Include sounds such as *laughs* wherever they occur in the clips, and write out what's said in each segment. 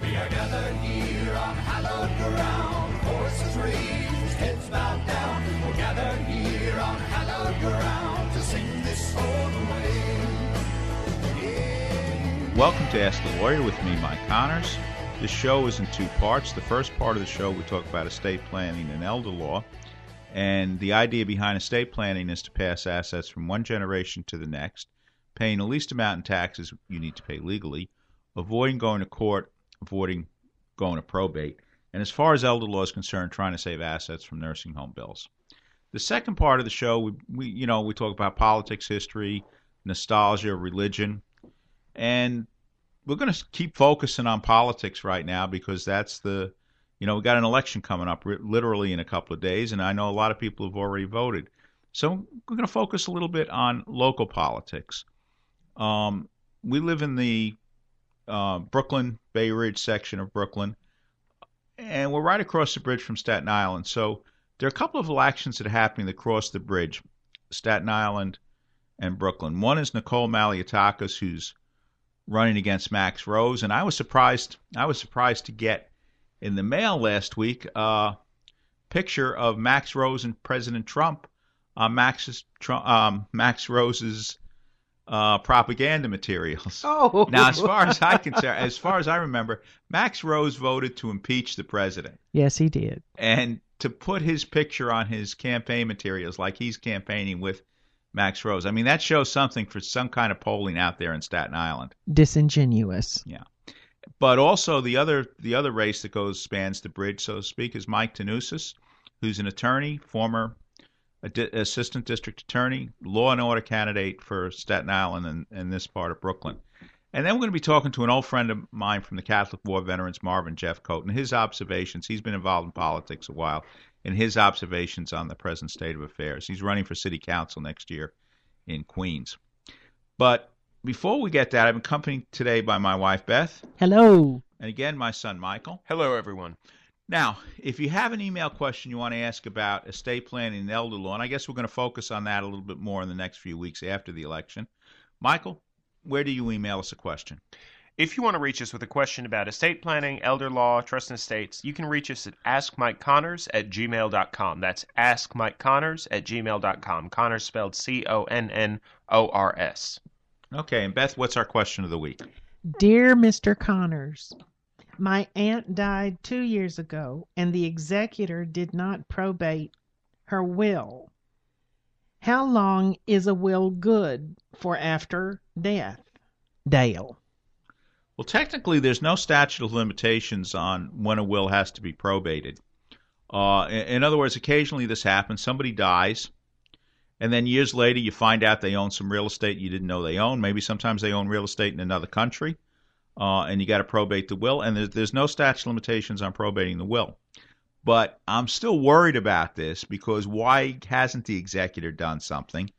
We are gathered here on hallowed ground, heads bowed down. We're gathered here on hallowed ground to sing this old way. Welcome to Ask the Lawyer with me, Mike Connors. This show is in two parts. The first part of the show, we talk about estate planning and elder law. And the idea behind estate planning is to pass assets from one generation to the next, paying the least amount in taxes you need to pay legally, avoiding going to court, avoiding going to probate, and as far as elder law is concerned, trying to save assets from nursing home bills. The second part of the show, we, we you know we talk about politics, history, nostalgia, religion, and we're going to keep focusing on politics right now because that's the you know we got an election coming up literally in a couple of days, and I know a lot of people have already voted. So we're going to focus a little bit on local politics. Um, we live in the uh, Brooklyn Bay Ridge section of Brooklyn, and we're right across the bridge from Staten Island. So there are a couple of elections that are happening across the bridge, Staten Island and Brooklyn. One is Nicole Malliotakis, who's running against Max Rose, and I was surprised. I was surprised to get in the mail last week a picture of Max Rose and President Trump on Max's um, Max Rose's uh, propaganda materials. *laughs* Oh, now as far as I can tell, as far as I remember, Max Rose voted to impeach the president, yes, he did. and to put his picture on his campaign materials, like he's campaigning with Max Rose. I mean, that shows something for some kind of polling out there in Staten Island. Disingenuous. Yeah. But also the other the other race that goes spans the bridge, so to speak, is Mike Tannousis, who's an attorney, former di- assistant district attorney, law and order candidate for Staten Island and, and this part of Brooklyn. And then we're going to be talking to an old friend of mine from the Catholic War veterans, Marvin Jeffcoat, and his observations. He's been involved in politics a while, and his observations on the present state of affairs. He's running for city council next year in Queens. But before we get that, I'm accompanied today by my wife, Beth, Hello. and again, my son, Michael. Hello, everyone. Now, if you have an email question you want to ask about estate planning and elder law, and I guess we're going to focus on that a little bit more in the next few weeks after the election, Michael, where do you email us a question? If you want to reach us with a question about estate planning, elder law, trust and estates, you can reach us at askmikeconnors at gmail.com. That's askmikeconnors at gmail.com. Connors spelled C O N N O R S. Okay, and Beth, what's our question of the week? Dear Mr. Connors, my aunt died two years ago, and the executor did not probate her will. How long is a will good for after death? Dale. Well, technically, there's no statute of limitations on when a will has to be probated. Uh, in, in other words, occasionally this happens. Somebody dies, and then years later you find out they own some real estate you didn't know they own. Maybe sometimes they own real estate in another country, uh, and you got to probate the will. And there's, there's no statute limitations on probating the will. But I'm still worried about this because why hasn't the executor done something?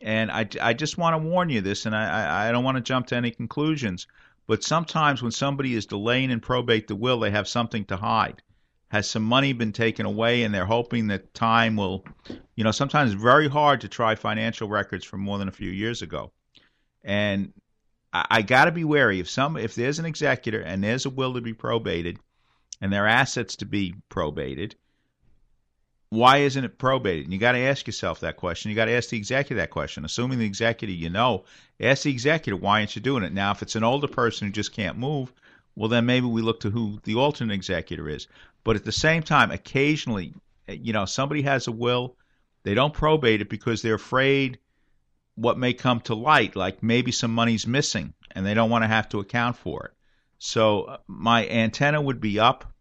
And I, I just want to warn you this, and I, I, I don't want to jump to any conclusions. But sometimes when somebody is delaying in probate the will, they have something to hide. Has some money been taken away, and they're hoping that time will, you know, sometimes it's very hard to try financial records from more than a few years ago. And I, got to be wary if some if there's an executor and there's a will to be probated, and there are assets to be probated. why isn't it probated? And you got to ask yourself that question. You got to ask the executor that question. Assuming the executor you know, ask the executor why aren't you doing it? Now, if it's an older person who just can't move, well, then maybe we look to who the alternate executor is. But at the same time, occasionally, eh, you know, somebody has a will, they don't probate it because they're afraid what may come to light, like maybe some money's missing and they don't want to have to account for it. So uh, my antenna would be up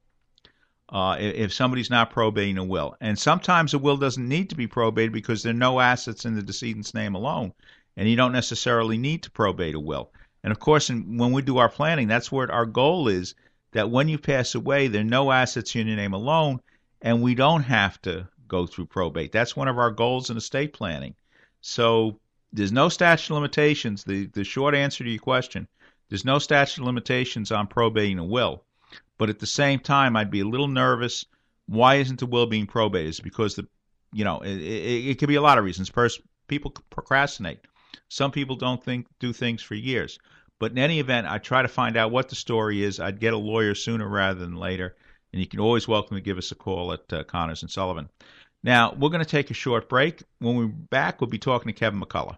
uh, if somebody's not probating a will. And sometimes a will doesn't need to be probated because there are no assets in the decedent's name alone, and you don't necessarily need to probate a will. And of course, in, when we do our planning, that's where our goal is that when you pass away, there are no assets in your name alone, and we don't have to go through probate. That's one of our goals in estate planning. So there's no statute of limitations. The the short answer to your question, there's no statute of limitations on probating a will. But at the same time, I'd be a little nervous. Why isn't the will being probated? It's because the, you know, it, it, it could be a lot of reasons. First, people procrastinate. Some people don't think do things for years. But in any event, I try to find out what the story is. I'd get a lawyer sooner rather than later. And you can always welcome to give us a call at uh, Connors and Sullivan. Now, we're going to take a short break. When we're back, we'll be talking to Kevin McCullough.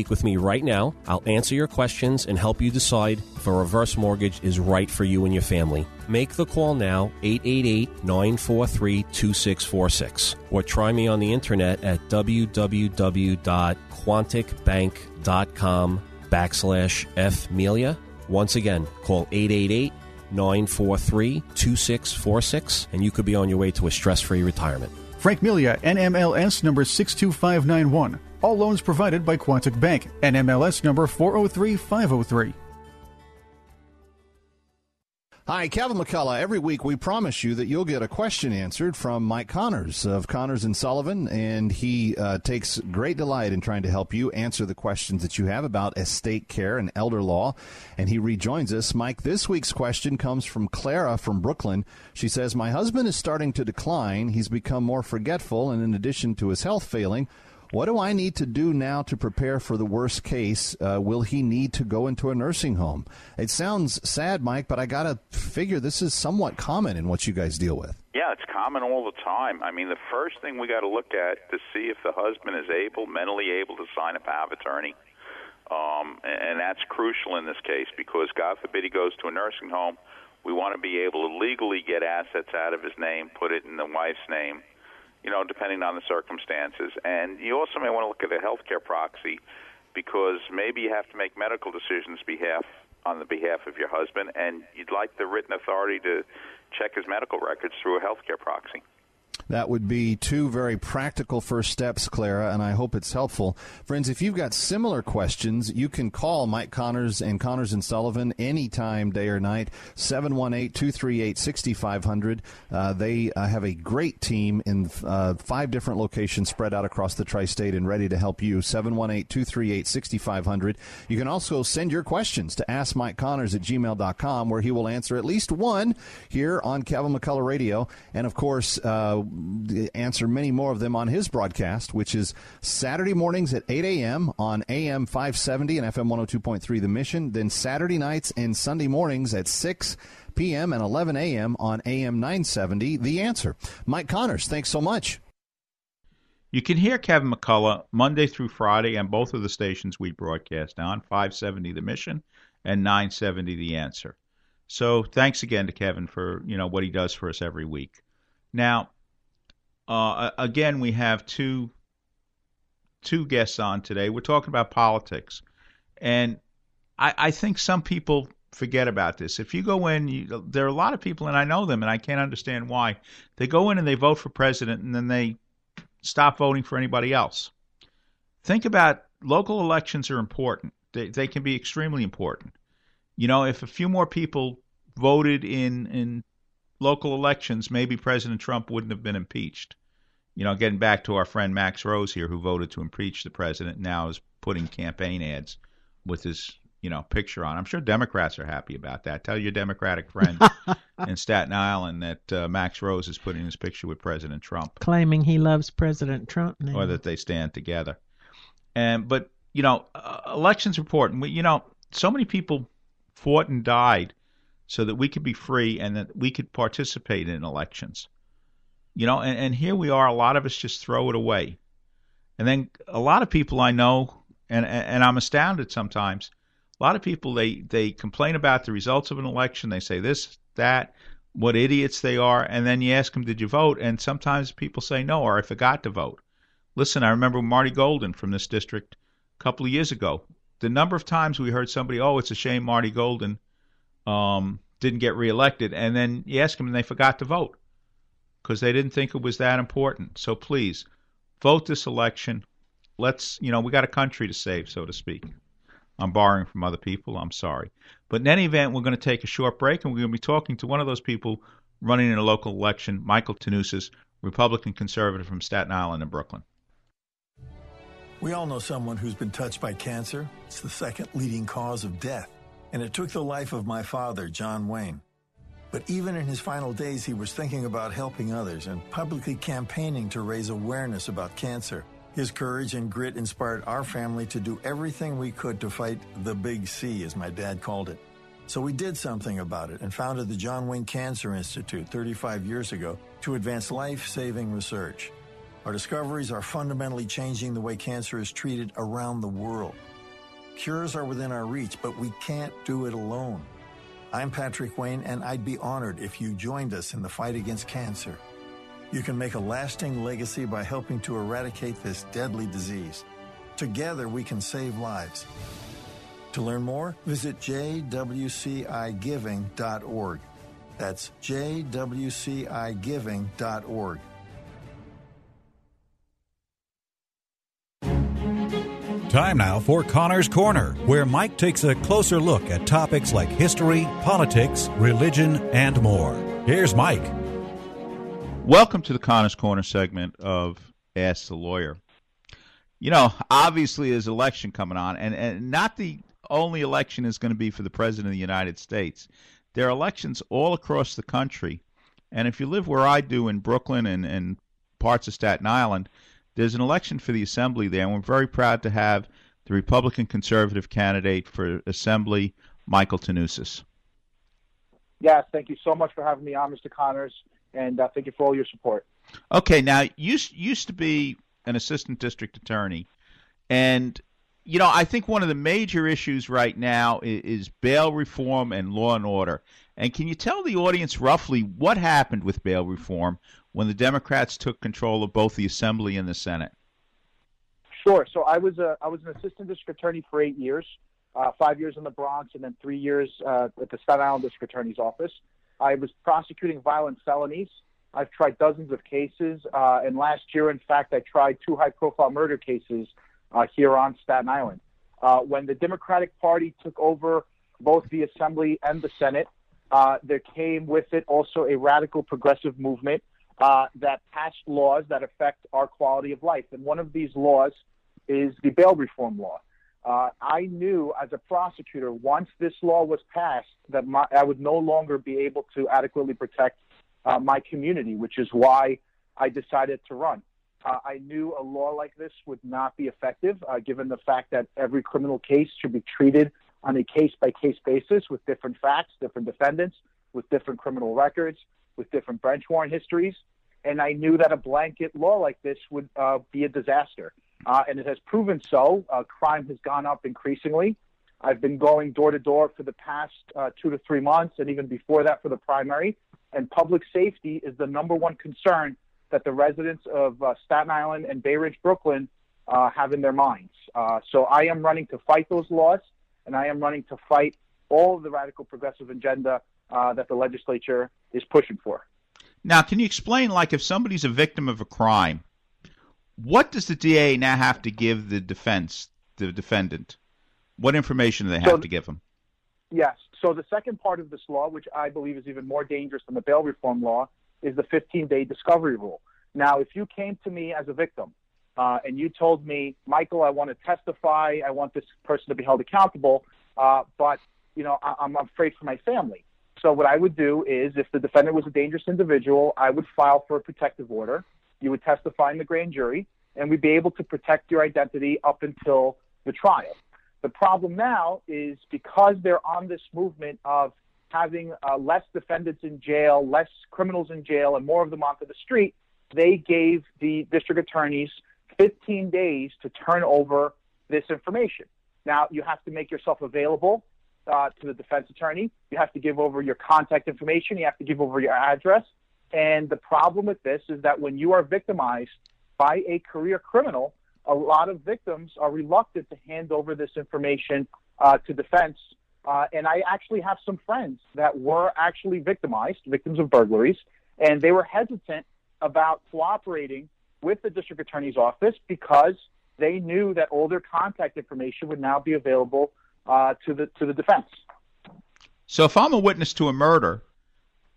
with me right now. I'll answer your questions and help you decide if a reverse mortgage is right for you and your family. Make the call now, 888 943 2646, or try me on the internet at www.quonticbank.com backslash fmelia. Once again, call 888 943 2646, and you could be on your way to a stress free retirement. Frank Melia, NMLS number 62591. All loans provided by Quontic Bank, NMLS number 403503. Hi, Kevin McCullough. Every week we promise you that you'll get a question answered from Mike Connors of Connors and Sullivan, and he uh, takes great delight in trying to help you answer the questions that you have about estate care and elder law. And he rejoins us. Mike, this week's question comes from Clara from Brooklyn. She says, My husband is starting to decline. He's become more forgetful, and in addition to his health failing, what do I need to do now to prepare for the worst case? Uh, will he need to go into a nursing home? It sounds sad, Mike, but I got to figure this is somewhat common in what you guys deal with. Yeah, it's common all the time. I mean, the first thing we got to look at to see if the husband is able, mentally able to sign a power of attorney. Um, and that's crucial in this case because, God forbid, he goes to a nursing home. We want to be able to legally get assets out of his name, put it in the wife's name, you know, depending on the circumstances. And you also may want to look at a healthcare proxy because maybe you have to make medical decisions behalf on the behalf of your husband, and you'd like the written authority to check his medical records through a healthcare proxy. That would be two very practical first steps, Clara, and I hope it's helpful. Friends, if you've got similar questions, you can call Mike Connors and Connors and Sullivan anytime, day or night, 718 238 6500. Uh, they uh, have a great team in uh, five different locations spread out across the tri state and ready to help you. 718 238 6500. You can also send your questions to Ask Mike Connors at gmail.com, where he will answer at least one here on Kevin McCullough Radio. And of course, uh, answer many more of them on his broadcast, which is Saturday mornings at 8 a.m. on AM 570 and FM 102.3 The Mission, then Saturday nights and Sunday mornings at 6 p.m. and 11 a.m. on AM 970 The Answer. Mike Connors, thanks so much. You can hear Kevin McCullough Monday through Friday on both of the stations we broadcast on 570 The Mission and 970 The Answer. So thanks again to Kevin for you know what he does for us every week. Now, uh, again, we have two two guests on today. We're talking about politics, and I, I think some people forget about this. If you go in, you, there are a lot of people, and I know them, and I can't understand why. They go in and they vote for president, and then they stop voting for anybody else. Think about local elections are important. They, they can be extremely important. You know, if a few more people voted in in local elections, maybe President Trump wouldn't have been impeached. You know, getting back to our friend Max Rose here, who voted to impeach the president, now is putting campaign ads with his you know picture on. I'm sure Democrats are happy about that. Tell your Democratic friend *laughs* in Staten Island that uh, Max Rose is putting his picture with President Trump, claiming he loves President Trump now. or that they stand together. And but you know, uh, elections are important. We, you know, so many people fought and died so that we could be free and that we could participate in elections. You know, and, and here we are. A lot of us just throw it away, and then a lot of people I know, and and I'm astounded sometimes. A lot of people they they complain about the results of an election. They say this, that, what idiots they are, and then you ask them, "Did you vote?" And sometimes people say no, or I forgot to vote. Listen, I remember Marty Golden from this district a couple of years ago. The number of times we heard somebody, "Oh, it's a shame Marty Golden um, didn't get reelected," and then you ask them and they forgot to vote because they didn't think it was that important. So please vote this election. Let's, you know, we got a country to save, so to speak. I'm borrowing from other people. I'm sorry. But in any event, we're going to take a short break and we're going to be talking to one of those people running in a local election, Michael Tannousis, Republican conservative from Staten Island and Brooklyn. We all know someone who's been touched by cancer. It's the second leading cause of death. And it took the life of my father, John Wayne. But even in his final days, he was thinking about helping others and publicly campaigning to raise awareness about cancer. His courage and grit inspired our family to do everything we could to fight the big C, as my dad called it. So we did something about it and founded the John Wayne Cancer Institute 35 years ago to advance life saving research. Our discoveries are fundamentally changing the way cancer is treated around the world. Cures are within our reach, but we can't do it alone. I'm Patrick Wayne, and I'd be honored if you joined us in the fight against cancer. You can make a lasting legacy by helping to eradicate this deadly disease. Together, we can save lives. To learn more, visit jwcigiving.org. That's jwcigiving.org. Time now for Connor's Corner, where Mike takes a closer look at topics like history, politics, religion, and more. Here's Mike. Welcome to the Connor's Corner segment of Ask the Lawyer. You know, obviously, there's election coming on, and, and not the only election is going to be for the President of the United States. There are elections all across the country. And if you live where I do in Brooklyn and, and parts of Staten Island, there's an election for the Assembly there, and we're very proud to have the Republican conservative candidate for Assembly, Michael Tannousis. Yes, thank you so much for having me on, Mr. Connors, and uh, thank you for all your support. Okay, now you used to be an assistant district attorney, and you know I think one of the major issues right now is, is bail reform and law and order. And can you tell the audience roughly what happened with bail reform when the Democrats took control of both the Assembly and the Senate? Sure. So I was a I was an assistant district attorney for eight years, uh, five years in the Bronx, and then three years uh, at the Staten Island District Attorney's Office. I was prosecuting violent felonies. I've tried dozens of cases, uh, and last year, in fact, I tried two high-profile murder cases uh, here on Staten Island. Uh, when the Democratic Party took over both the Assembly and the Senate, uh, there came with it also a radical progressive movement uh, that passed laws that affect our quality of life. And one of these laws is the bail reform law. Uh, I knew as a prosecutor, once this law was passed, that my, I would no longer be able to adequately protect uh, my community, which is why I decided to run. Uh, I knew a law like this would not be effective, uh, given the fact that every criminal case should be treated on a case by case basis with different facts, different defendants, with different criminal records, with different bench warrant histories. And I knew that a blanket law like this would uh, be a disaster. Uh, and it has proven so. Uh, crime has gone up increasingly. I've been going door to door for the past uh, two to three months, and even before that for the primary. And public safety is the number one concern that the residents of uh, Staten Island and Bay Ridge, Brooklyn, uh, have in their minds. So I am running to fight those laws, and I am running to fight all of the radical progressive agenda uh, that the legislature is pushing for. Now, can you explain, like, if somebody's a victim of a crime, what does the DA now have to give the defense, the defendant? What information do they have So- to give them? Yes. So the second part of this law, which I believe is even more dangerous than the bail reform law, is the 15-day discovery rule. Now, if you came to me as a victim uh, and you told me, Michael, I want to testify, I want this person to be held accountable, uh, but you know, I- I'm afraid for my family. So what I would do is, if the defendant was a dangerous individual, I would file for a protective order. You would testify in the grand jury, and we'd be able to protect your identity up until the trial. The problem now is because they're on this movement of having uh, less defendants in jail, less criminals in jail, and more of them onto the street, they gave the district attorneys 15 days to turn over this information. Now, you have to make yourself available uh, to the defense attorney. You have to give over your contact information. You have to give over your address. And the problem with this is that when you are victimized by a career criminal, a lot of victims are reluctant to hand over this information uh, to defense. Uh, and I actually have some friends that were actually victimized, victims of burglaries, and they were hesitant about cooperating with the district attorney's office because they knew that all their contact information would now be available uh, to the to the defense. So if I'm a witness to a murder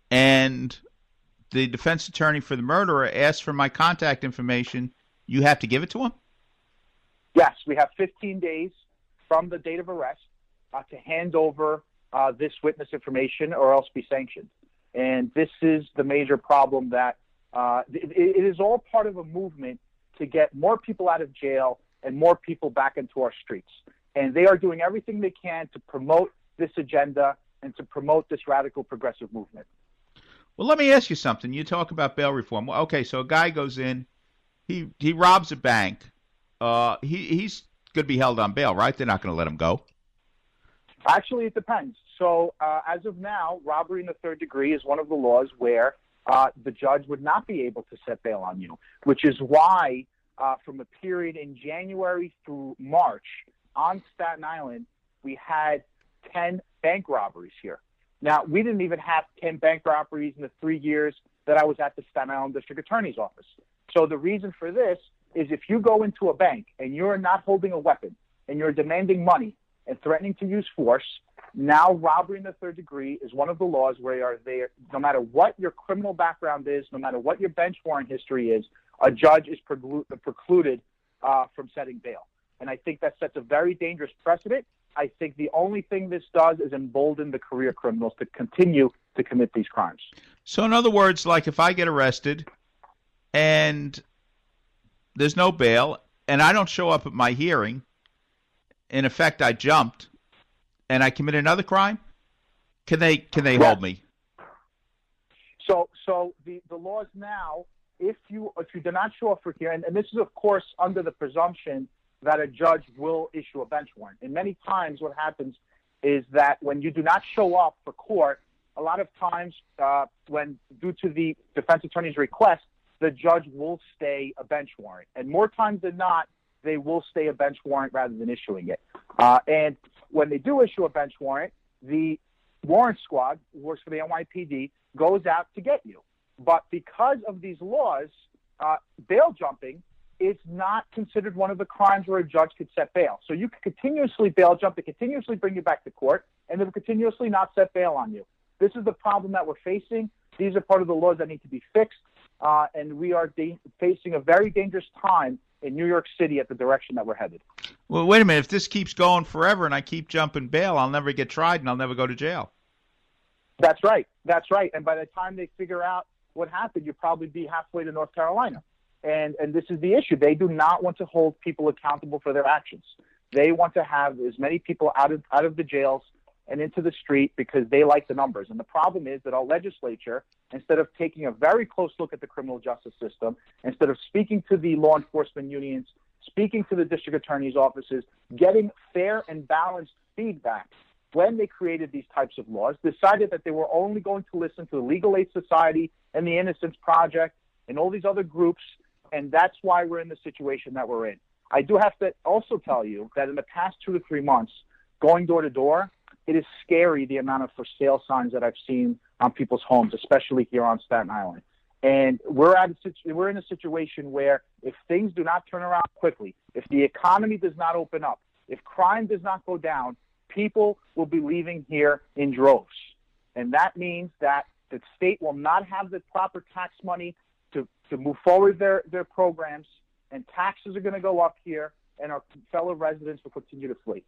and the defense attorney for the murderer asks for my contact information, you have to give it to him? Yes, we have 15 days from the date of arrest uh, to hand over uh, this witness information or else be sanctioned. And this is the major problem that uh, it, it is all part of a movement to get more people out of jail and more people back into our streets. And they are doing everything they can to promote this agenda and to promote this radical progressive movement. Well, let me ask you something. You talk about bail reform. Well, okay, so a guy goes in, he he robs a bank. Uh, he he's going to be held on bail, right? They're not going to let him go. Actually, it depends. So, uh, as of now, robbery in the third degree is one of the laws where uh, the judge would not be able to set bail on you, which is why, uh, from a period in January through March on Staten Island, we had 10 bank robberies here. Now, we didn't even have 10 bank robberies in the three years that I was at the Staten Island District Attorney's Office. So, the reason for this is if you go into a bank and you're not holding a weapon and you're demanding money and threatening to use force, now robbery in the third degree is one of the laws where you are there, no matter what your criminal background is, no matter what your bench warrant history is, a judge is precluded uh, from setting bail. And I think that sets a very dangerous precedent. I think the only thing this does is embolden the career criminals to continue to commit these crimes. So, in other words, like if I get arrested and there's no bail and I don't show up at my hearing, in effect, I jumped and I commit another crime. Can they can they hold me? So, so the, the laws now, if you if you do not show up for hearing, and this is of course under the presumption that a judge will issue a bench warrant. And many times, what happens is that when you do not show up for court, a lot of times, uh, when due to the defense attorney's request, the judge will stay a bench warrant. And more times than not, they will stay a bench warrant rather than issuing it. Uh, and when they do issue a bench warrant, the warrant squad, who works for the NYPD, goes out to get you. But because of these laws, uh, bail jumping is not considered one of the crimes where a judge could set bail. So you can continuously bail jump, they continuously bring you back to court, and they will continuously not set bail on you. This is the problem that we're facing. These are part of the laws that need to be fixed, uh, and we are da- facing a very dangerous time in New York City at the direction that we're headed. Well, wait a minute. If this keeps going forever and I keep jumping bail, I'll never get tried and I'll never go to jail. That's right. That's right. And by the time they figure out what happened, you'll probably be halfway to North Carolina. And and this is the issue. They do not want to hold people accountable for their actions. They want to have as many people out of out of the jails and into the street because they like the numbers. And the problem is that our legislature, instead of taking a very close look at the criminal justice system, instead of speaking to the law enforcement unions, speaking to the district attorney's offices, getting fair and balanced feedback when they created these types of laws, decided that they were only going to listen to the Legal Aid Society and the Innocence Project and all these other groups. And that's why we're in the situation that we're in. I do have to also tell you that in the past two to three months, going door to door, it is scary the amount of for sale signs that I've seen on people's homes, especially here on Staten Island. And we're at a we're in a situation where if things do not turn around quickly, if the economy does not open up, if crime does not go down, people will be leaving here in droves. And that means that the state will not have the proper tax money to, move forward their, their programs, and taxes are going to go up here, and our fellow residents will continue to flee.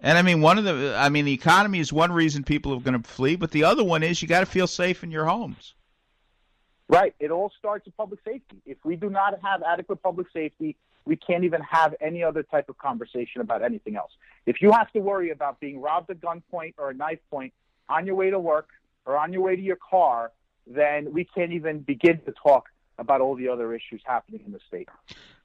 And I mean, one of the, I mean, the economy is one reason people are going to flee, but the other one is you got to feel safe in your homes. Right. It all starts with public safety. If we do not have adequate public safety, we can't even have any other type of conversation about anything else. If you have to worry about being robbed at gunpoint or a knife point on your way to work or on your way to your car, then we can't even begin to talk about all the other issues happening in the state.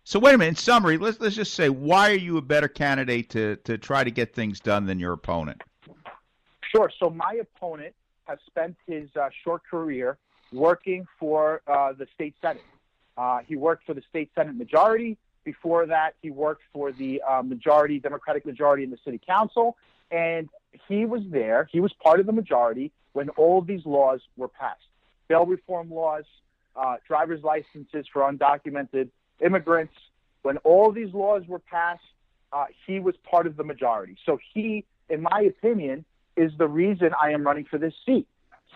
So wait a minute. In summary, let's let's just say, why are you a better candidate to to try to get things done than your opponent? Sure. So my opponent has spent his uh, short career working for uh, the state senate. Uh, he worked for the state senate majority. Before that, he worked for the uh, majority, Democratic majority in the city council, and he was there. He was part of the majority when all of these laws were passed: bail reform laws, uh, driver's licenses for undocumented immigrants. When all these laws were passed, uh, he was part of the majority. So he, in my opinion, is the reason I am running for this seat.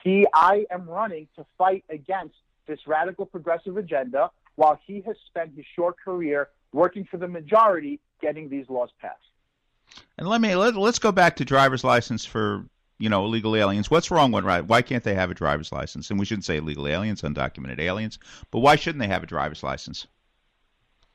He, I am running to fight against this radical progressive agenda while he has spent his short career working for the majority getting these laws passed. And let me let, let's go back to driver's license for you know illegal aliens. What's wrong with right? Why can't they have a driver's license? And we shouldn't say illegal aliens, undocumented aliens, but why shouldn't they have a driver's license?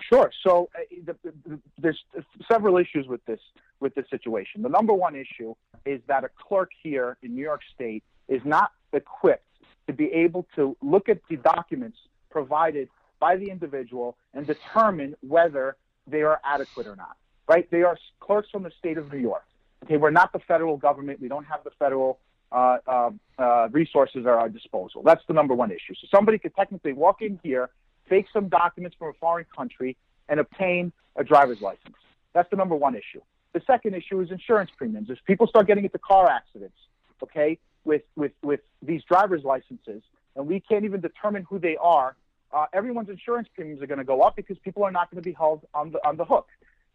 Sure. So uh, the, the, there's several issues with this with this situation. The number one issue is that a clerk here in New York State is not equipped to be able to look at the documents provided by the individual and determine whether they are adequate or not. Right? They are clerks from the state of New York. Okay, we're not the federal government. We don't have the federal uh, uh, uh, resources at our disposal. That's the number one issue. So somebody could technically walk in here, fake some documents from a foreign country, and obtain a driver's license. That's the number one issue. The second issue is insurance premiums. If people start getting into car accidents, okay, with with with these driver's licenses, and we can't even determine who they are, uh, everyone's insurance premiums are going to go up because people are not going to be held on the on the hook.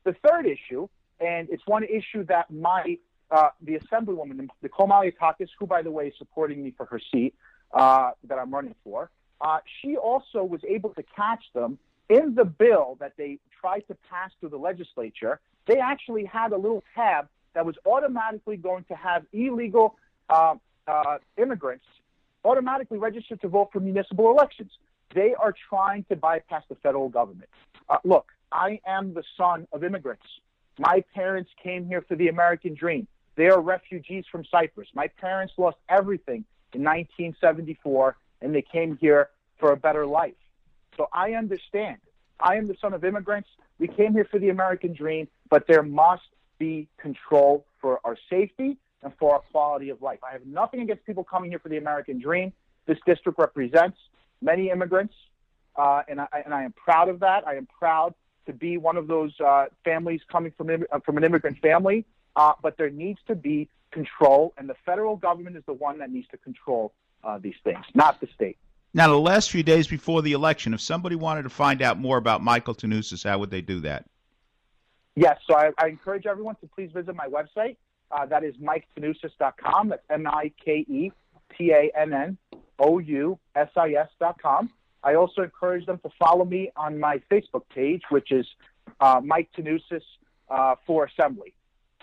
The third issue, and it's one issue that my uh, the Assemblywoman Nicole Malliotakis, who by the way is supporting me for her seat uh, that I'm running for, uh, she also was able to catch them in the bill that they tried to pass through the legislature. They actually had a little tab that was automatically going to have illegal uh, uh, immigrants automatically registered to vote for municipal elections. They are trying to bypass the federal government. Uh, look, I am the son of immigrants. My parents came here for the American dream. They are refugees from Cyprus. My parents lost everything in 1974 and they came here for a better life. So I understand. I am the son of immigrants. We came here for the American dream, but there must be control for our safety and for our quality of life. I have nothing against people coming here for the American dream. This district represents many immigrants, uh, and, I, and I am proud of that. I am proud to be one of those uh, families coming from, uh, from an immigrant family, uh, but there needs to be control, and the federal government is the one that needs to control uh, these things, not the state. Now, the last few days before the election, if somebody wanted to find out more about Michael Tannousis, how would they do that? Yes, so I, I encourage everyone to please visit my website. Uh, that is MikeTannousis.com. That's M I K E T A N N O U S I S.com. I also encourage them to follow me on my Facebook page, which is uh, Mike Tannousis uh, for Assembly.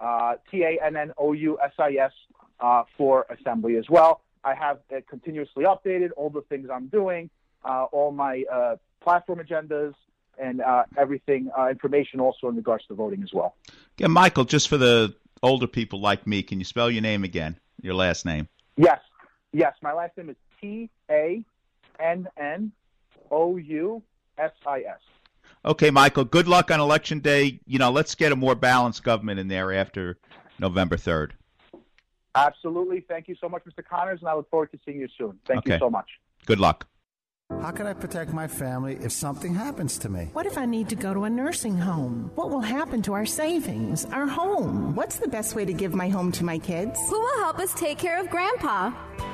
Uh, T A N N O U S I S uh, for Assembly as well. I have it continuously updated all the things I'm doing, uh, all my uh, platform agendas, and uh, everything, uh, information also in regards to voting as well. Yeah, Michael, just for the older people like me, can you spell your name again? Your last name? Yes, yes. My last name is T A N N O U S I S. Okay, Michael. Good luck on election day. You know, let's get a more balanced government in there after November third. Absolutely. Thank you so much, Mr. Connors, and I look forward to seeing you soon. Thank okay. you so much. Good luck. How can I protect my family if something happens to me? What if I need to go to a nursing home? What will happen to our savings, our home? What's the best way to give my home to my kids? Who will help us take care of Grandpa?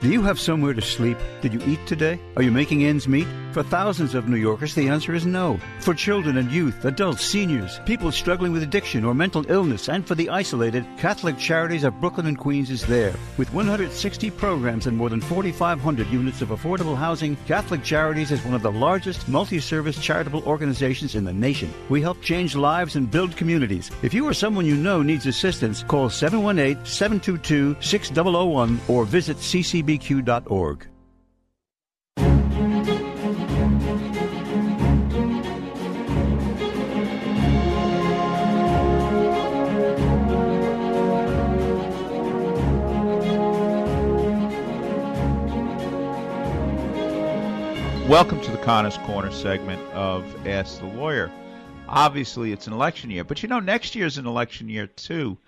Do you have somewhere to sleep? Did you eat today? Are you making ends meet? For thousands of New Yorkers, the answer is no. For children and youth, adults, seniors, people struggling with addiction or mental illness, and for the isolated, Catholic Charities of Brooklyn and Queens is there. With 160 programs and more than 4,500 units of affordable housing, Catholic Charities is one of the largest multi-service charitable organizations in the nation. We help change lives and build communities. If you or someone you know needs assistance, call 718-722-6001 or visit ccbq.org. Welcome to the Connors Corner segment of Ask the Lawyer. Obviously, it's an election year, but you know, next year is an election year too.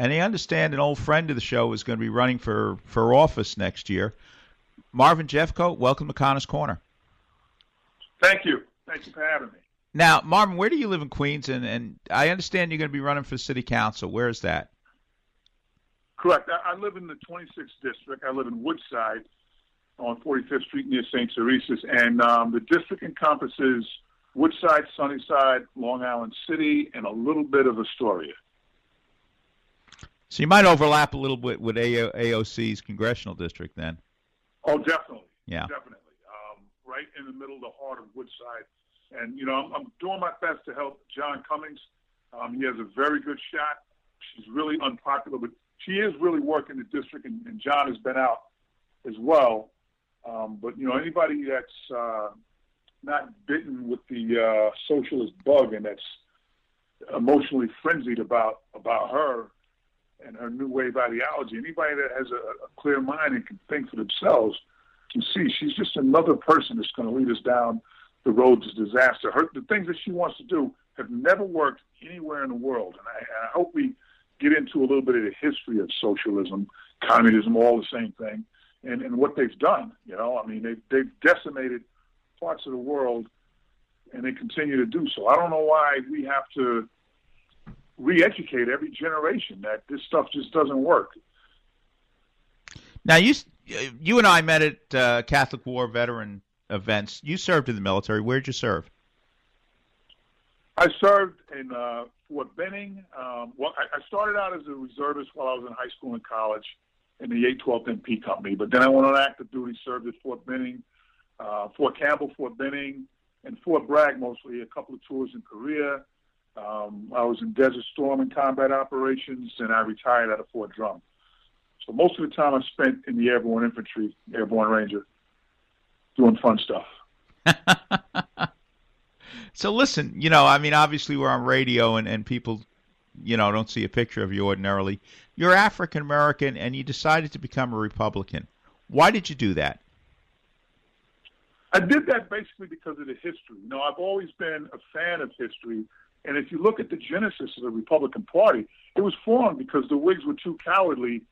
And I understand an old friend of the show is going to be running for, for office next year. Marvin Jeffcoat, welcome to Connors Corner. Thank you. Thank you for having me. Now, Marvin, where do you live in Queens? And, and I understand you're going to be running for city council. Where is that? Correct. I, I live in the 26th district. I live in Woodside on 45th Street near St. Teresa's, and um, the district encompasses Woodside, Sunnyside, Long Island City, and a little bit of Astoria. So you might overlap a little bit with AOC's congressional district then. Oh, definitely. Yeah. Definitely. Um, right in the middle of the heart of Woodside. And, you know, I'm, I'm doing my best to help John Cummings. Um, he has a very good shot. She's really unpopular, but she is really working the district, and, and John has been out as well. Um, but you know, anybody that's uh, not bitten with the uh, socialist bug and that's emotionally frenzied about about her and her new wave ideology, anybody that has a, a clear mind and can think for themselves can see she's just another person that's going to lead us down the road to disaster. Her, the things that she wants to do have never worked anywhere in the world, and I, I hope we get into a little bit of the history of socialism, communism, all the same thing and, and what they've done. You know, I mean, they've, they've decimated parts of the world, and they continue to do so. I don't know why we have to re-educate every generation that this stuff just doesn't work. Now, you you and I met at uh, Catholic War veteran events. You served in the military. Where'd you serve? I served in uh, Fort Benning. Um, well, I, I started out as a reservist while I was in high school and college in the 812th MP Company. But then I went on active duty, served at Fort Benning, uh, Fort Campbell, Fort Benning, and Fort Bragg mostly, a couple of tours in Korea. Um, I was in Desert Storm and combat operations, and I retired out of Fort Drum. So most of the time I spent in the Airborne Infantry, Airborne Ranger, doing fun stuff. *laughs* so listen, you know, I mean, obviously we're on radio, and, and people, you know, don't see a picture of you ordinarily. You're African American, and you decided to become a Republican. Why did you do that? I did that basically because of the history. You know, I've always been a fan of history, and if you look at the genesis of the Republican Party, it was formed because the Whigs were too cowardly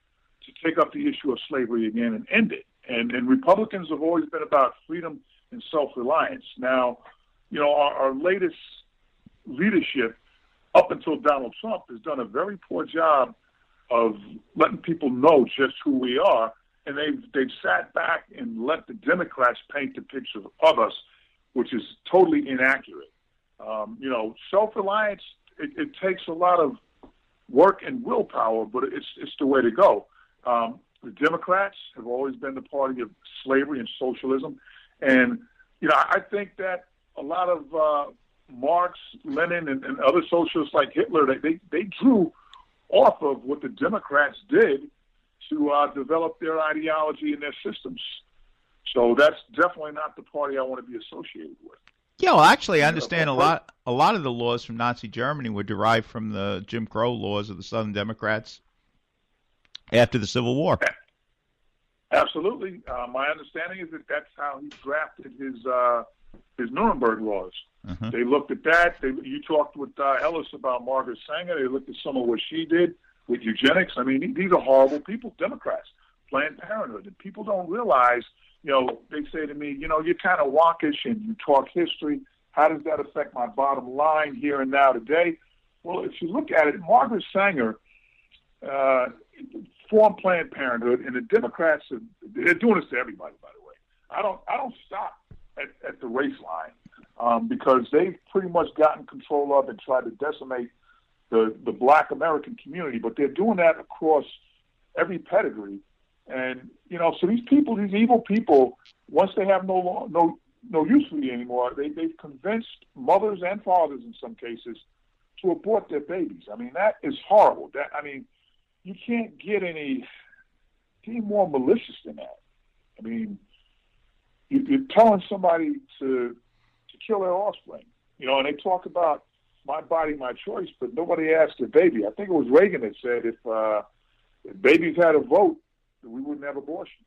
to take up the issue of slavery again and end it. And and Republicans have always been about freedom and self-reliance. Now, you know, our, our latest leadership, up until Donald Trump, has done a very poor job of letting people know just who we are, and they've they've sat back and let the Democrats paint the picture of us, which is totally inaccurate. Um, you know, self-reliance it, it takes a lot of work and willpower, but it's it's the way to go. Um, the Democrats have always been the party of slavery and socialism, and you know I think that a lot of uh, Marx, Lenin, and, and other socialists like Hitler, they, they they drew off of what the Democrats did to uh, develop their ideology and their systems. So that's definitely not the party I want to be associated with. Yeah, well, actually, I understand a lot. A lot of the laws from Nazi Germany were derived from the Jim Crow laws of the Southern Democrats after the Civil War. Absolutely, uh, my understanding is that that's how he drafted his uh, his Nuremberg laws. Uh-huh. They looked at that. They, you talked with uh, Ellis about Margaret Sanger. They looked at some of what she did with eugenics. I mean, these are horrible people, Democrats, Planned Parenthood, and people don't realize. You know, they say to me, you know, you're kind of wonkish and you talk history. How does that affect my bottom line here and now today? Well, if you look at it, Margaret Sanger uh, formed Planned Parenthood, and the Democrats are, they're doing this to everybody. By the way, I don't I don't stop at, at the race line um, because they've pretty much gotten control of and tried to decimate the the Black American community. But they're doing that across every pedigree, and you know, so these people, these evil people, once they have no no no use for you anymore, they they've convinced mothers and fathers in some cases to abort their babies. I mean, that is horrible. That I mean, you can't get any any more malicious than that. I mean, you, you're telling somebody to to kill their offspring. You know, and they talk about my body, my choice, but nobody asked their baby. I think it was Reagan that said if, uh, if babies had a vote, we wouldn't have abortion.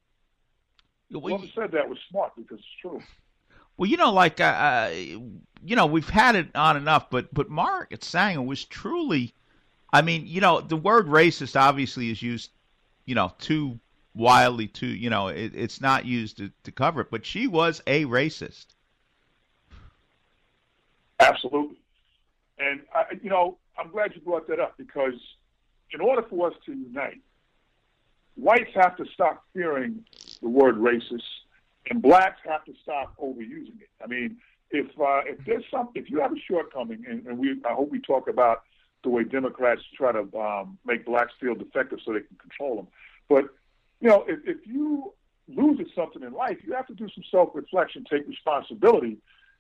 Well, Whoever said that was smart because it's true. Well, you know, like uh, uh, you know, we've had it on enough, but but Margaret Sanger was truly, I mean, you know, the word racist obviously is used, you know, too wildly, too, you know, it, it's not used to, to cover it, but she was a racist. Absolutely, and I, you know, I'm glad you brought that up because in order for us to unite, whites have to stop fearing the word racist and blacks have to stop overusing it. I mean, if uh, if there's some, if you have a shortcoming, and, and we, I hope we talk about the way Democrats try to um, make blacks feel defective so they can control them. But you know, if, if you lose at something in life, you have to do some self-reflection, take responsibility,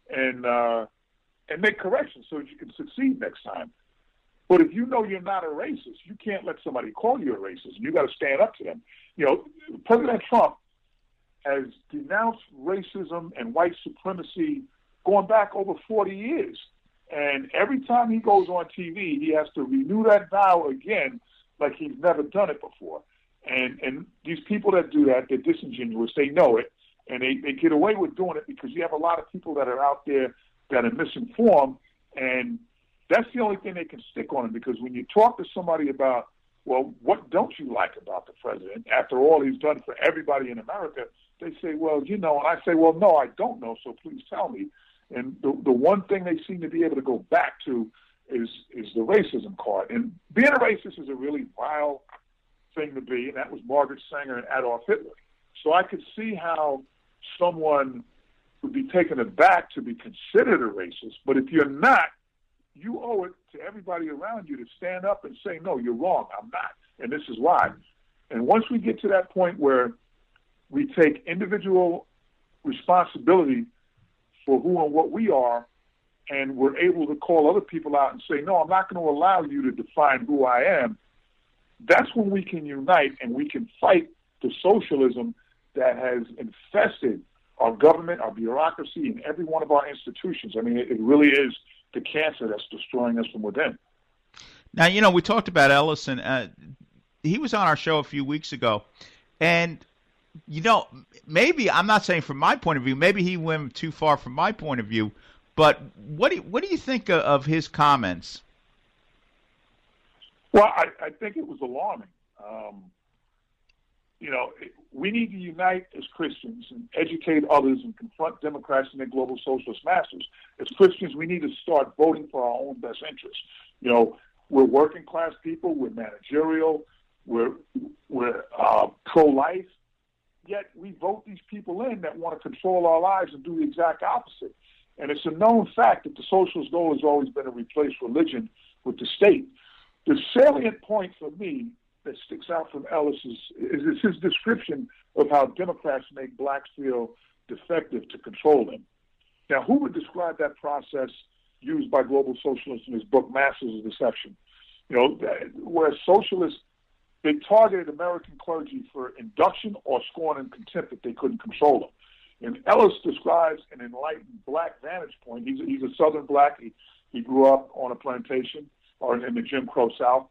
and uh, and make corrections so you can succeed next time. But if you know you're not a racist, you can't let somebody call you a racist, you got to stand up to them. You know, President Trump has denounced racism and white supremacy going back over 40 years. And every time he goes on TV, he has to renew that vow again, like he's never done it before. And and these people that do that, they're disingenuous. They know it, and they, they get away with doing it because you have a lot of people that are out there that are misinformed, and that's the only thing they can stick on him. Because when you talk to somebody about, well, what don't you like about the president? After all he's done for everybody in America, they say, well, you know, and I say, well, no, I don't know, so please tell me. And the the one thing they seem to be able to go back to is is the racism card. And being a racist is a really vile thing to be, and that was Margaret Sanger and Adolf Hitler. So I could see how someone would be taken aback to be considered a racist. But if you're not, you owe it to everybody around you to stand up and say, no, you're wrong. I'm not. And this is why. And once we get to that point where we take individual responsibility for who and what we are, and we're able to call other people out and say, no, I'm not going to allow you to define who I am, that's when we can unite and we can fight the socialism that has infested our government, our bureaucracy, and every one of our institutions. I mean, it, really is the cancer that's destroying us from within. Now, you know, we talked about Ellison. Uh, he was on our show a few weeks ago, and you know, maybe I'm not saying from my point of view. Maybe he went too far from my point of view. But what do you, what do you think of, of his comments? Well, I, I think it was alarming. Um, you know, we need to unite as Christians and educate others and confront Democrats and their global socialist masters. As Christians, we need to start voting for our own best interests. You know, we're working class people, we're managerial, we're we're uh, pro life, yet we vote these people in that want to control our lives and do the exact opposite. And it's a known fact that the socialist goal has always been to replace religion with the state. The salient point for me that sticks out from Ellis is, is, is his description of how Democrats make blacks feel defective to control them. Now, who would describe that process used by global socialists in his book, Masters of Deception? You know, where socialists they targeted American clergy for induction or scorn and contempt if they couldn't control them. And Ellis describes an enlightened black vantage point. He's, he's a Southern black. He, he grew up on a plantation or in the Jim Crow South.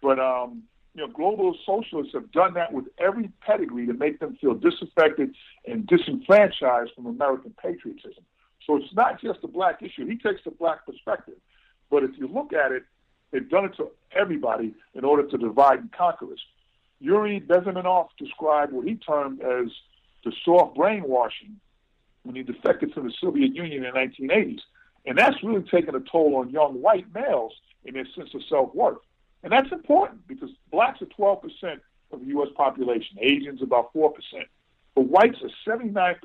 But um, you know, global socialists have done that with every pedigree to make them feel disaffected and disenfranchised from American patriotism. So it's not just a black issue. He takes the black perspective. But if you look at it, they've done it to everybody in order to divide and conquer us. Yuri Bezmenov described what he termed as the soft brainwashing when he defected from the Soviet Union in the 1980s. And that's really taken a toll on young white males in their sense of self-worth. And that's important because blacks are 12% of the U.S. population, Asians about 4%, but whites are 79%.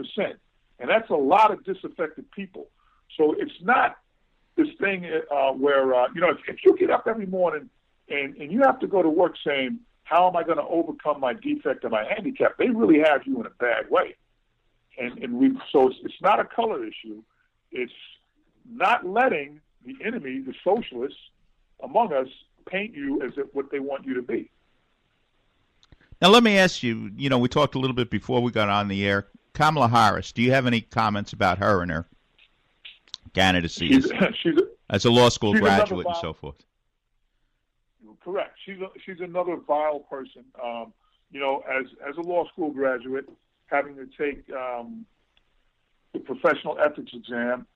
And that's a lot of disaffected people. So it's not this thing uh, where, uh, you know, if, if you get up every morning and, and you have to go to work saying, how am I going to overcome my defect and my handicap? They really have you in a bad way. And, and we, so it's, it's not a color issue. It's not letting the enemy, the socialists among us, paint you as if what they want you to be. Now, let me ask you. You know, we talked a little bit before we got on the air. Kamala Harris. Do you have any comments about her and her candidacy she's, *laughs* she's a, as a law school graduate and so forth? Correct. She's a, she's another vile person. Um, you know, as as a law school graduate, having to take um, the professional ethics exam,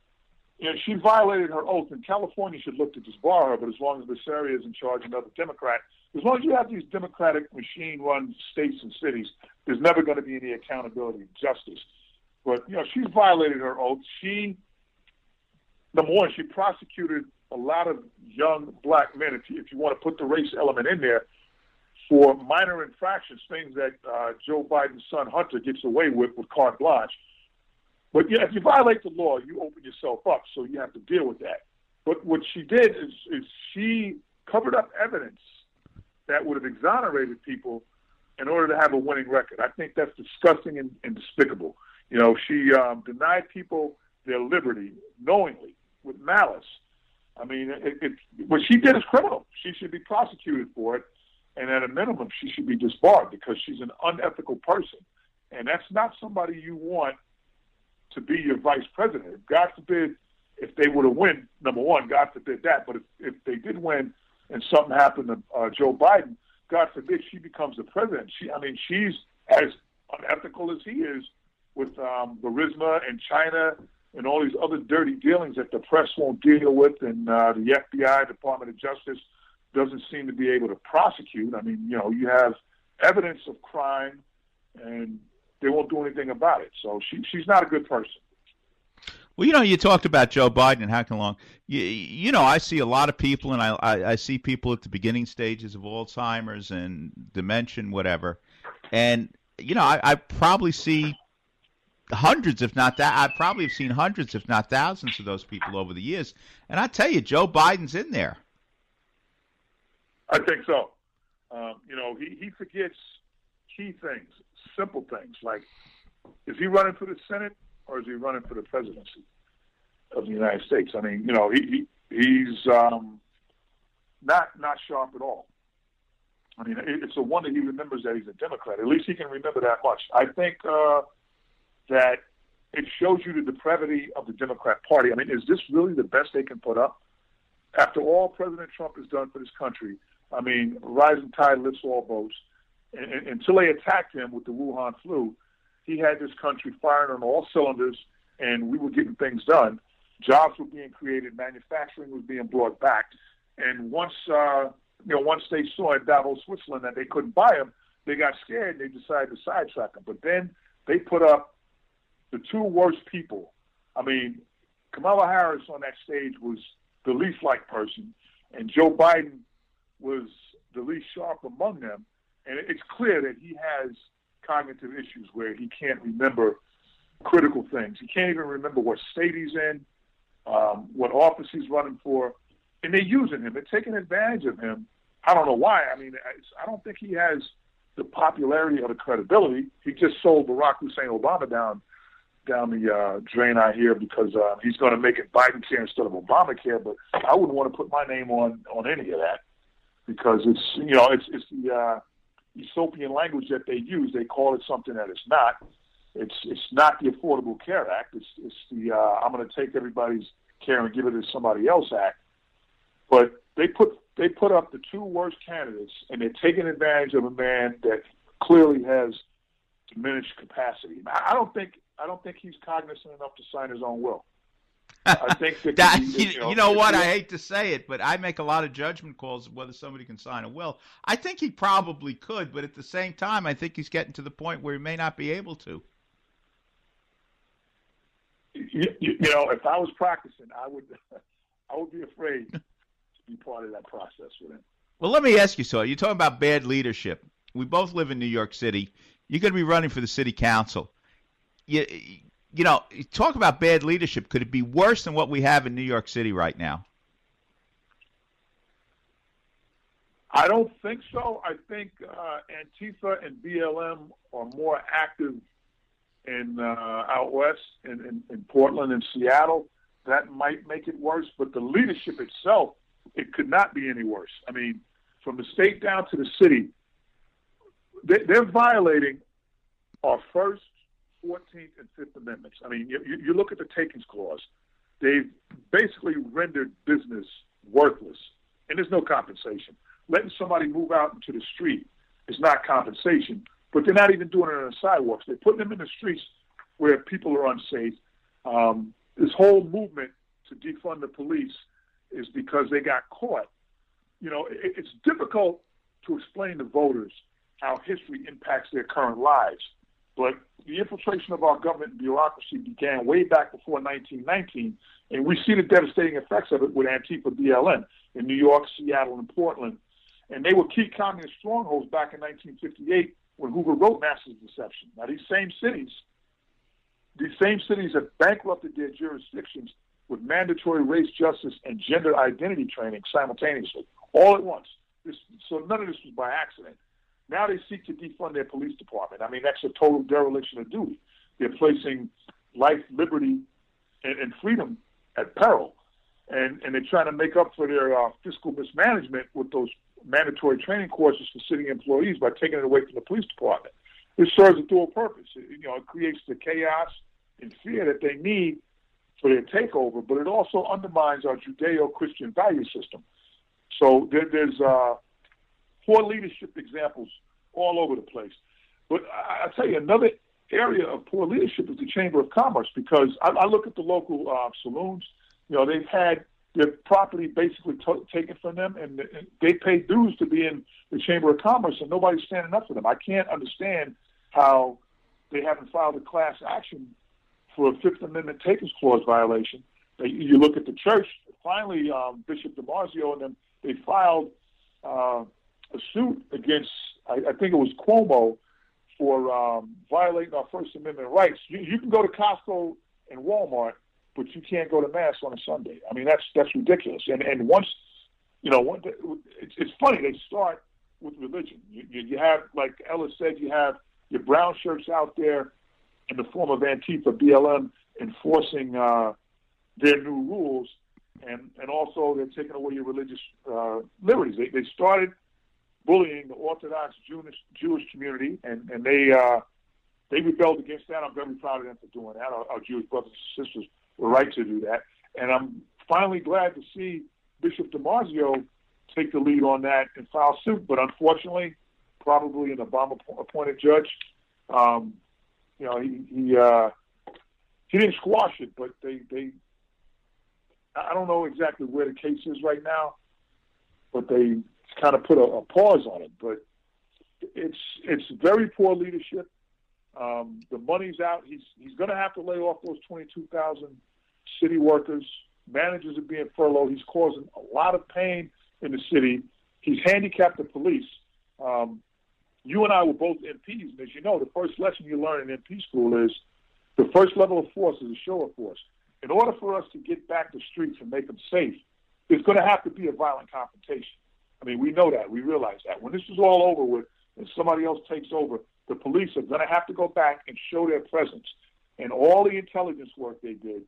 you know, she violated her oath, and California should look to disbar her. But as long as Becerra is in charge, another Democrat, as long as you have these Democratic machine-run states and cities, there's never going to be any accountability and justice. But you know, she's violated her oath. She, number one, she prosecuted a lot of young black men. If you, if you want to put the race element in there, for minor infractions, things that uh, Joe Biden's son Hunter gets away with with carte blanche but yeah, if you violate the law, you open yourself up, so you have to deal with that. But what she did is, is she covered up evidence that would have exonerated people in order to have a winning record. I think that's disgusting and, and despicable. You know, she um, denied people their liberty knowingly with malice. I mean, it, it, what she did is criminal. She should be prosecuted for it, and at a minimum, she should be disbarred because she's an unethical person, and that's not somebody you want to be your vice president. God forbid if they were to win, number one, God forbid that. But if, if they did win and something happened to uh, Joe Biden, God forbid she becomes the president. She, I mean, she's as unethical as he is with um, Burisma and China and all these other dirty dealings that the press won't deal with, and uh, the FBI, Department of Justice, doesn't seem to be able to prosecute. I mean, you know, you have evidence of crime, and they won't do anything about it. So she she's not a good person. Well, you know, you talked about Joe Biden and hacking along. You, you know, I see a lot of people, and I, I, I see people at the beginning stages of Alzheimer's and dementia, whatever. And you know, I, I probably see hundreds, if not that. I probably have seen hundreds, if not thousands, of those people over the years. And I tell you, Joe Biden's in there. I think so. Um, you know, he, he forgets key things simple things like is he running for the Senate or is he running for the presidency of the United States? I mean, you know, he, he he's um, not not sharp at all. I mean, it's a wonder he remembers that he's a Democrat. At least he can remember that much. I think uh, that it shows you the depravity of the Democrat Party. I mean, is this really the best they can put up? After all President Trump has done for this country, I mean, rising tide lifts all boats and, until they attacked him with the Wuhan flu, he had this country firing on all cylinders, and we were getting things done. Jobs were being created, manufacturing was being brought back, and once uh, you know, once they saw in Davos, Switzerland, that they couldn't buy him, they got scared and they decided to sidetrack him. But then they put up the two worst people. I mean, Kamala Harris on that stage was the least like person, and Joe Biden was the least sharp among them and it's clear that he has cognitive issues where he can't remember critical things. He can't even remember what state he's in, um, what office he's running for, and they're using him. They're taking advantage of him I don't know why. I mean, I don't think he has the popularity or the credibility. He just sold Barack Hussein Obama down down the uh, drain I hear because uh, he's going to make it Biden care instead of Obamacare. But I wouldn't want to put my name on on any of that because it's you know it's it's the uh, Utopian language that they use. They call it something that it's not. It's it's not the Affordable Care Act. It's it's the uh, I'm going to take everybody's care and give it to somebody else act. But they put they put up the two worst candidates, and they're taking advantage of a man that clearly has diminished capacity. I don't think I don't think he's cognizant enough to sign his own will. I think *laughs* that, that he, you, know, you know what? I hate to say it, but I make a lot of judgment calls of whether somebody can sign a will. I think he probably could, but at the same time, I think he's getting to the point where he may not be able to. You, you, you know, if I was practicing, I would, *laughs* I would be afraid to be part of that process with him. Well, let me ask you so. You're talking about bad leadership. We both live in New York City. You're going to be running for the city council. You, you know, talk about bad leadership. Could it be worse than what we have in New York City right now? I don't think so. I think uh, Antifa and BLM are more active in uh, out west, in, in, in Portland and Seattle. That might make it worse, but the leadership itself, it could not be any worse. I mean, from the state down to the city, they, they're violating our first, 14th, and Fifth Amendments. I mean, you, you look at the takings clause; they've basically rendered business worthless, and there's no compensation. Letting somebody move out into the street is not compensation, but they're not even doing it on the sidewalks. They're putting them in the streets where people are unsafe. Um, this whole movement to defund the police is because they got caught. You know, it, it's difficult to explain to voters how history impacts their current lives. But the infiltration of our government bureaucracy began way back before 1919, and we see the devastating effects of it with Antifa BLM in New York, Seattle, and Portland. And they were key communist strongholds back in 1958 when Hoover wrote Masters of Deception. Now, these same cities, these same cities have bankrupted their jurisdictions with mandatory race justice and gender identity training simultaneously, all at once. This, so none of this was by accident. Now they seek to defund their police department. I mean, that's a total dereliction of duty. They're placing life, liberty, and, and freedom at peril. And, and they're trying to make up for their uh, fiscal mismanagement with those mandatory training courses for city employees by taking it away from the police department. This serves a dual purpose. It, you know, it creates the chaos and fear that they need for their takeover, but it also undermines our Judeo-Christian value system. So there, there's uh, poor leadership examples all over the place. But I, I tell you, another area of poor leadership is the Chamber of Commerce because I, I look at the local uh, saloons. You know, they've had their property basically t- taken from them, and, and they pay dues to be in the Chamber of Commerce, and nobody's standing up for them. I can't understand how they haven't filed a class action for a Fifth Amendment takings clause violation. You look at the church. Finally, um, Bishop DiMarzio and them they filed uh, a suit against, I, I think it was Cuomo, for um, violating our First Amendment rights. You, you can go to Costco and Walmart, but you can't go to mass on a Sunday. I mean, that's that's ridiculous. And and once, you know, one, it's, it's funny. They start with religion. You, you, you have, like Ellis said, you have your brown shirts out there in the form of Antifa, BLM, enforcing uh, their new rules, and and also they're taking away your religious uh, liberties. They they started bullying the Orthodox Jewish Jewish community, and and they uh, they rebelled against that. I'm very proud of them for doing that. Our, our Jewish brothers and sisters were right to do that, and I'm finally glad to see Bishop DiMarzio take the lead on that and file suit. But unfortunately, probably an Obama-appointed judge, um, you know, he he uh, he didn't squash it, but they they I don't know exactly where the case is right now, but they kind of put a, a pause on it. But it's it's very poor leadership. Um, the money's out. He's he's going to have to lay off those 22,000 city workers. Managers are being furloughed. He's causing a lot of pain in the city. He's handicapped the police. Um, you and I were both MPs, and as you know, the first lesson you learn in MP school is the first level of force is a show of force. In order for us to get back the streets and make them safe, there's going to have to be a violent confrontation. I mean, we know that. We realize that. When this is all over with and somebody else takes over, the police are going to have to go back and show their presence. And all the intelligence work they did,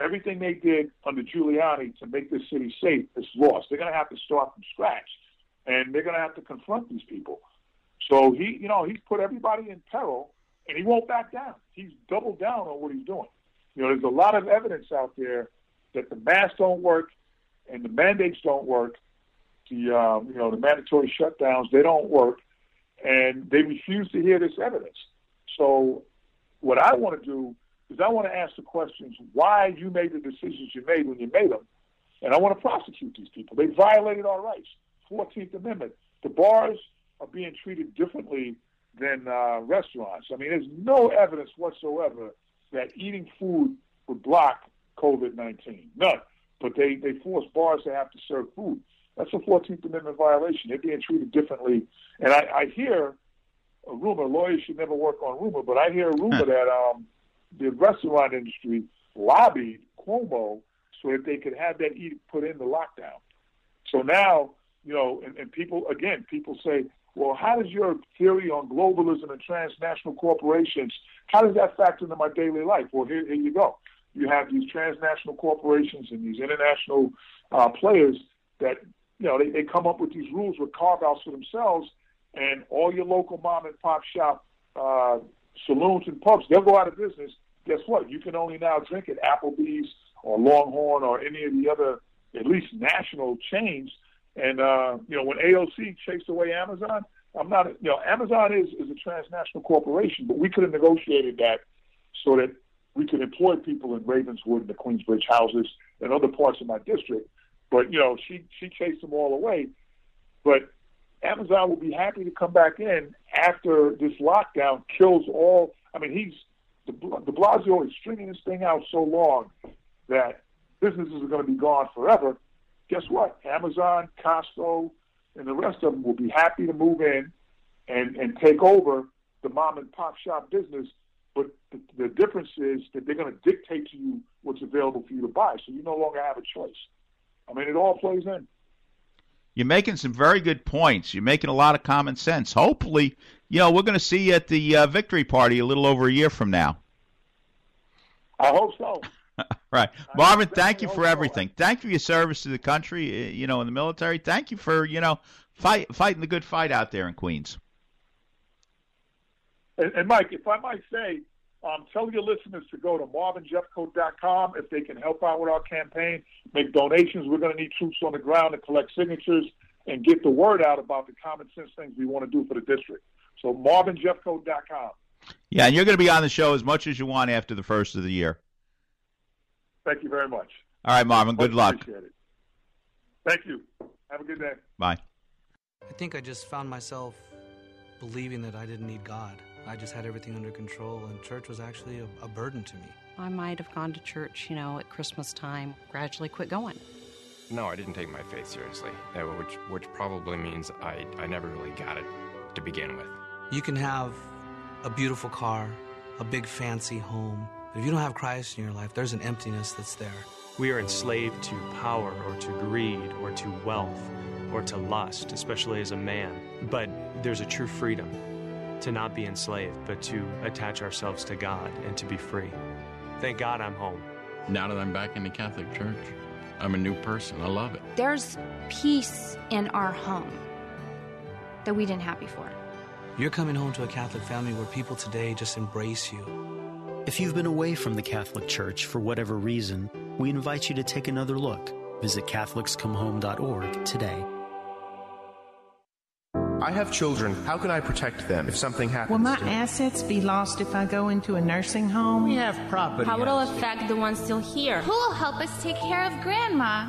everything they did under Giuliani to make this city safe is lost. They're going to have to start from scratch, and they're going to have to confront these people. So he, you know, he's put everybody in peril, and he won't back down. He's doubled down on what he's doing. You know, there's a lot of evidence out there that the masks don't work and the mandates don't work. The um, you know the mandatory shutdowns they don't work, and they refuse to hear this evidence. So, what I want to do is I want to ask the questions why you made the decisions you made when you made them, and I want to prosecute these people. They violated our rights. Fourteenth Amendment. The bars are being treated differently than uh, restaurants. I mean, there's no evidence whatsoever that eating food would block COVID 19. None. But they, they force bars to have to serve food. That's a 14th Amendment violation. They're being treated differently. And I, I hear a rumor, lawyers should never work on rumor, but I hear a rumor that um, the restaurant industry lobbied Cuomo so that they could have that edict put in the lockdown. So now, you know, and, and people, again, people say, well, how does your theory on globalism and transnational corporations, how does that factor into my daily life? Well, here, here you go. You have these transnational corporations and these international uh, players that, you know, they, they come up with these rules with carve outs for themselves, and all your local mom and pop shop uh, saloons and pubs, they'll go out of business. Guess what? You can only now drink at Applebee's or Longhorn or any of the other, at least national chains. And, uh, you know, when AOC chased away Amazon, I'm not, you know, Amazon is, is a transnational corporation, but we could have negotiated that so that we could employ people in Ravenswood and the Queensbridge houses and other parts of my district. But you know, she she chased them all away. But Amazon will be happy to come back in after this lockdown kills all. I mean, he's the De Blasio is stringing this thing out so long that businesses are going to be gone forever. Guess what? Amazon, Costco, and the rest of them will be happy to move in and and take over the mom and pop shop business but the, the difference is that they're going to dictate to you what's available for you to buy, so you no longer have a choice. I mean, it all plays in. You're making some very good points. You're making a lot of common sense. Hopefully, you know, we're going to see you at the uh, victory party a little over a year from now. I hope so. *laughs* right. Marvin, thank you for everything. Thank you for your service to the country, uh, you know, in the military. Thank you for, you know, fight, fighting the good fight out there in Queens. And, and Mike, if I might say, um, tell your listeners to go to marvinjeffcoat.com if they can help out with our campaign, make donations. We're going to need troops on the ground to collect signatures and get the word out about the common sense things we want to do for the district. So marvinjeffcoat.com. Yeah, and you're going to be on the show as much as you want after the first of the year. Thank you very much. All right, Marvin. Good luck. Appreciate it. Thank you. Have a good day. Bye. I think I just found myself believing that I didn't need God. I just had everything under control, and church was actually a, a burden to me. I might have gone to church, you know, at Christmas time, gradually quit going. No, I didn't take my faith seriously, which which probably means I, I never really got it to begin with. You can have a beautiful car, a big fancy home, but if you don't have Christ in your life, there's an emptiness that's there. We are enslaved to power or to greed or to wealth or to lust, especially as a man. But there's a true freedom to not be enslaved, but to attach ourselves to God and to be free. Thank God I'm home. Now that I'm back in the Catholic Church, I'm a new person. I love it. There's peace in our home that we didn't have before. You're coming home to a Catholic family where people today just embrace you. If you've been away from the Catholic Church for whatever reason, we invite you to take another look. Visit CatholicsComeHome.org today. I have children. How can I protect them if something happens? Will my assets be lost if I go into a nursing home? We have property. How will it affect the ones still here? Who will help us take care of Grandma?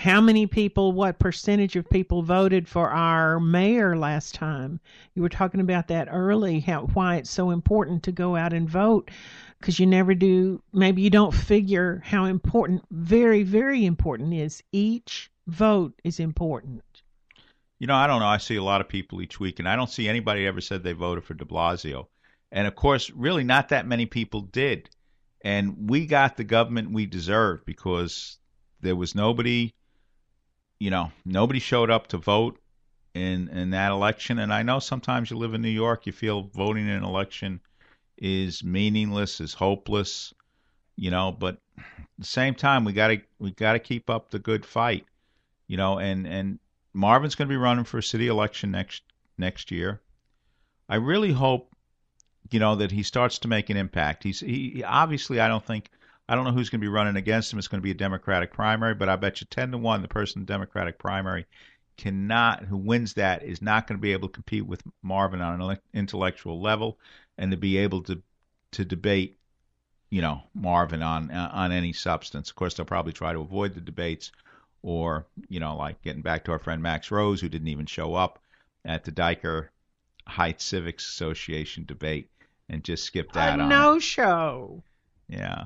how many people, what percentage of people voted for our mayor last time? You were talking about that early, how why it's so important to go out and vote because you never do maybe you don't figure how important very very important is each vote is important. You know, I don't know. I see a lot of people each week, and I don't see anybody ever said they voted for De Blasio. And of course, really, not that many people did. And we got the government we deserved because there was nobody you know, nobody showed up to vote in in that election. And I know sometimes you live in New York, you feel voting in an election is meaningless, is hopeless, you know. But at the same time, we got to we got to keep up the good fight, you know. And and Marvin's going to be running for a city election next next year. I really hope, you know, that he starts to make an impact. He's he obviously I don't think I don't know who's going to be running against him. It's going to be a Democratic primary, but I bet you ten to one the person in the Democratic primary cannot who wins that is not going to be able to compete with Marvin on an intellectual level and to be able to to debate you know Marvin on on any substance. Of course, they'll probably try to avoid the debates, or you know, like getting back to our friend Max Rose, who didn't even show up at the Dyker Heights Civics Association debate and just skipped that a no show. Yeah,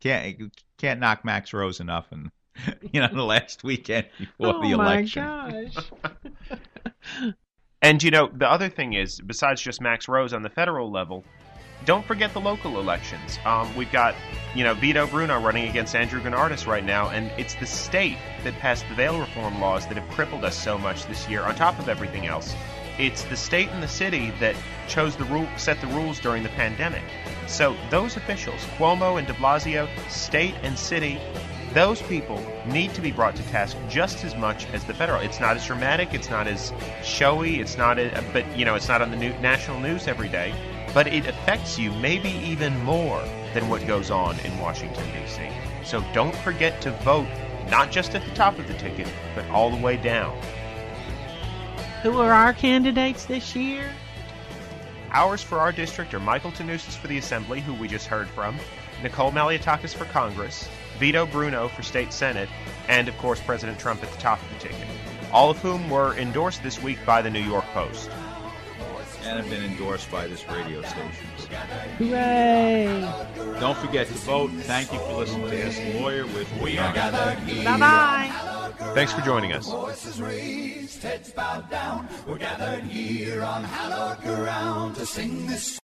can't can't knock Max Rose enough, and *laughs* you know the last weekend before oh the election. Oh my gosh. and you know the other thing is, besides just Max Rose on the federal level, don't forget the local elections. Um, we've got you know Vito Bruno running against Andrew Gounardes right now, and it's the state that passed the bail reform laws that have crippled us so much this year. On top of everything else, it's the state and the city that chose the rule, set the rules during the pandemic. So those officials, Cuomo and De Blasio, state and city, those people need to be brought to task just as much as the federal. It's not as dramatic, it's not as showy, it's not, a, but you know, it's not on the new, national news every day. But it affects you maybe even more than what goes on in Washington D.C. So don't forget to vote, not just at the top of the ticket, but all the way down. Who are our candidates this year? Ours for our district are Michael Tannousis for the Assembly, who we just heard from, Nicole Malliotakis for Congress, Vito Bruno for State Senate, and of course President Trump at the top of the ticket. All of whom were endorsed this week by the New York Post. And have been endorsed by this radio station. Hooray! Don't forget to vote. Thank you for listening to Ask the Lawyer with We Are Bye bye. Thanks for joining us. Voices raised, heads bowed down. We're gathered here on hallowed ground to sing this.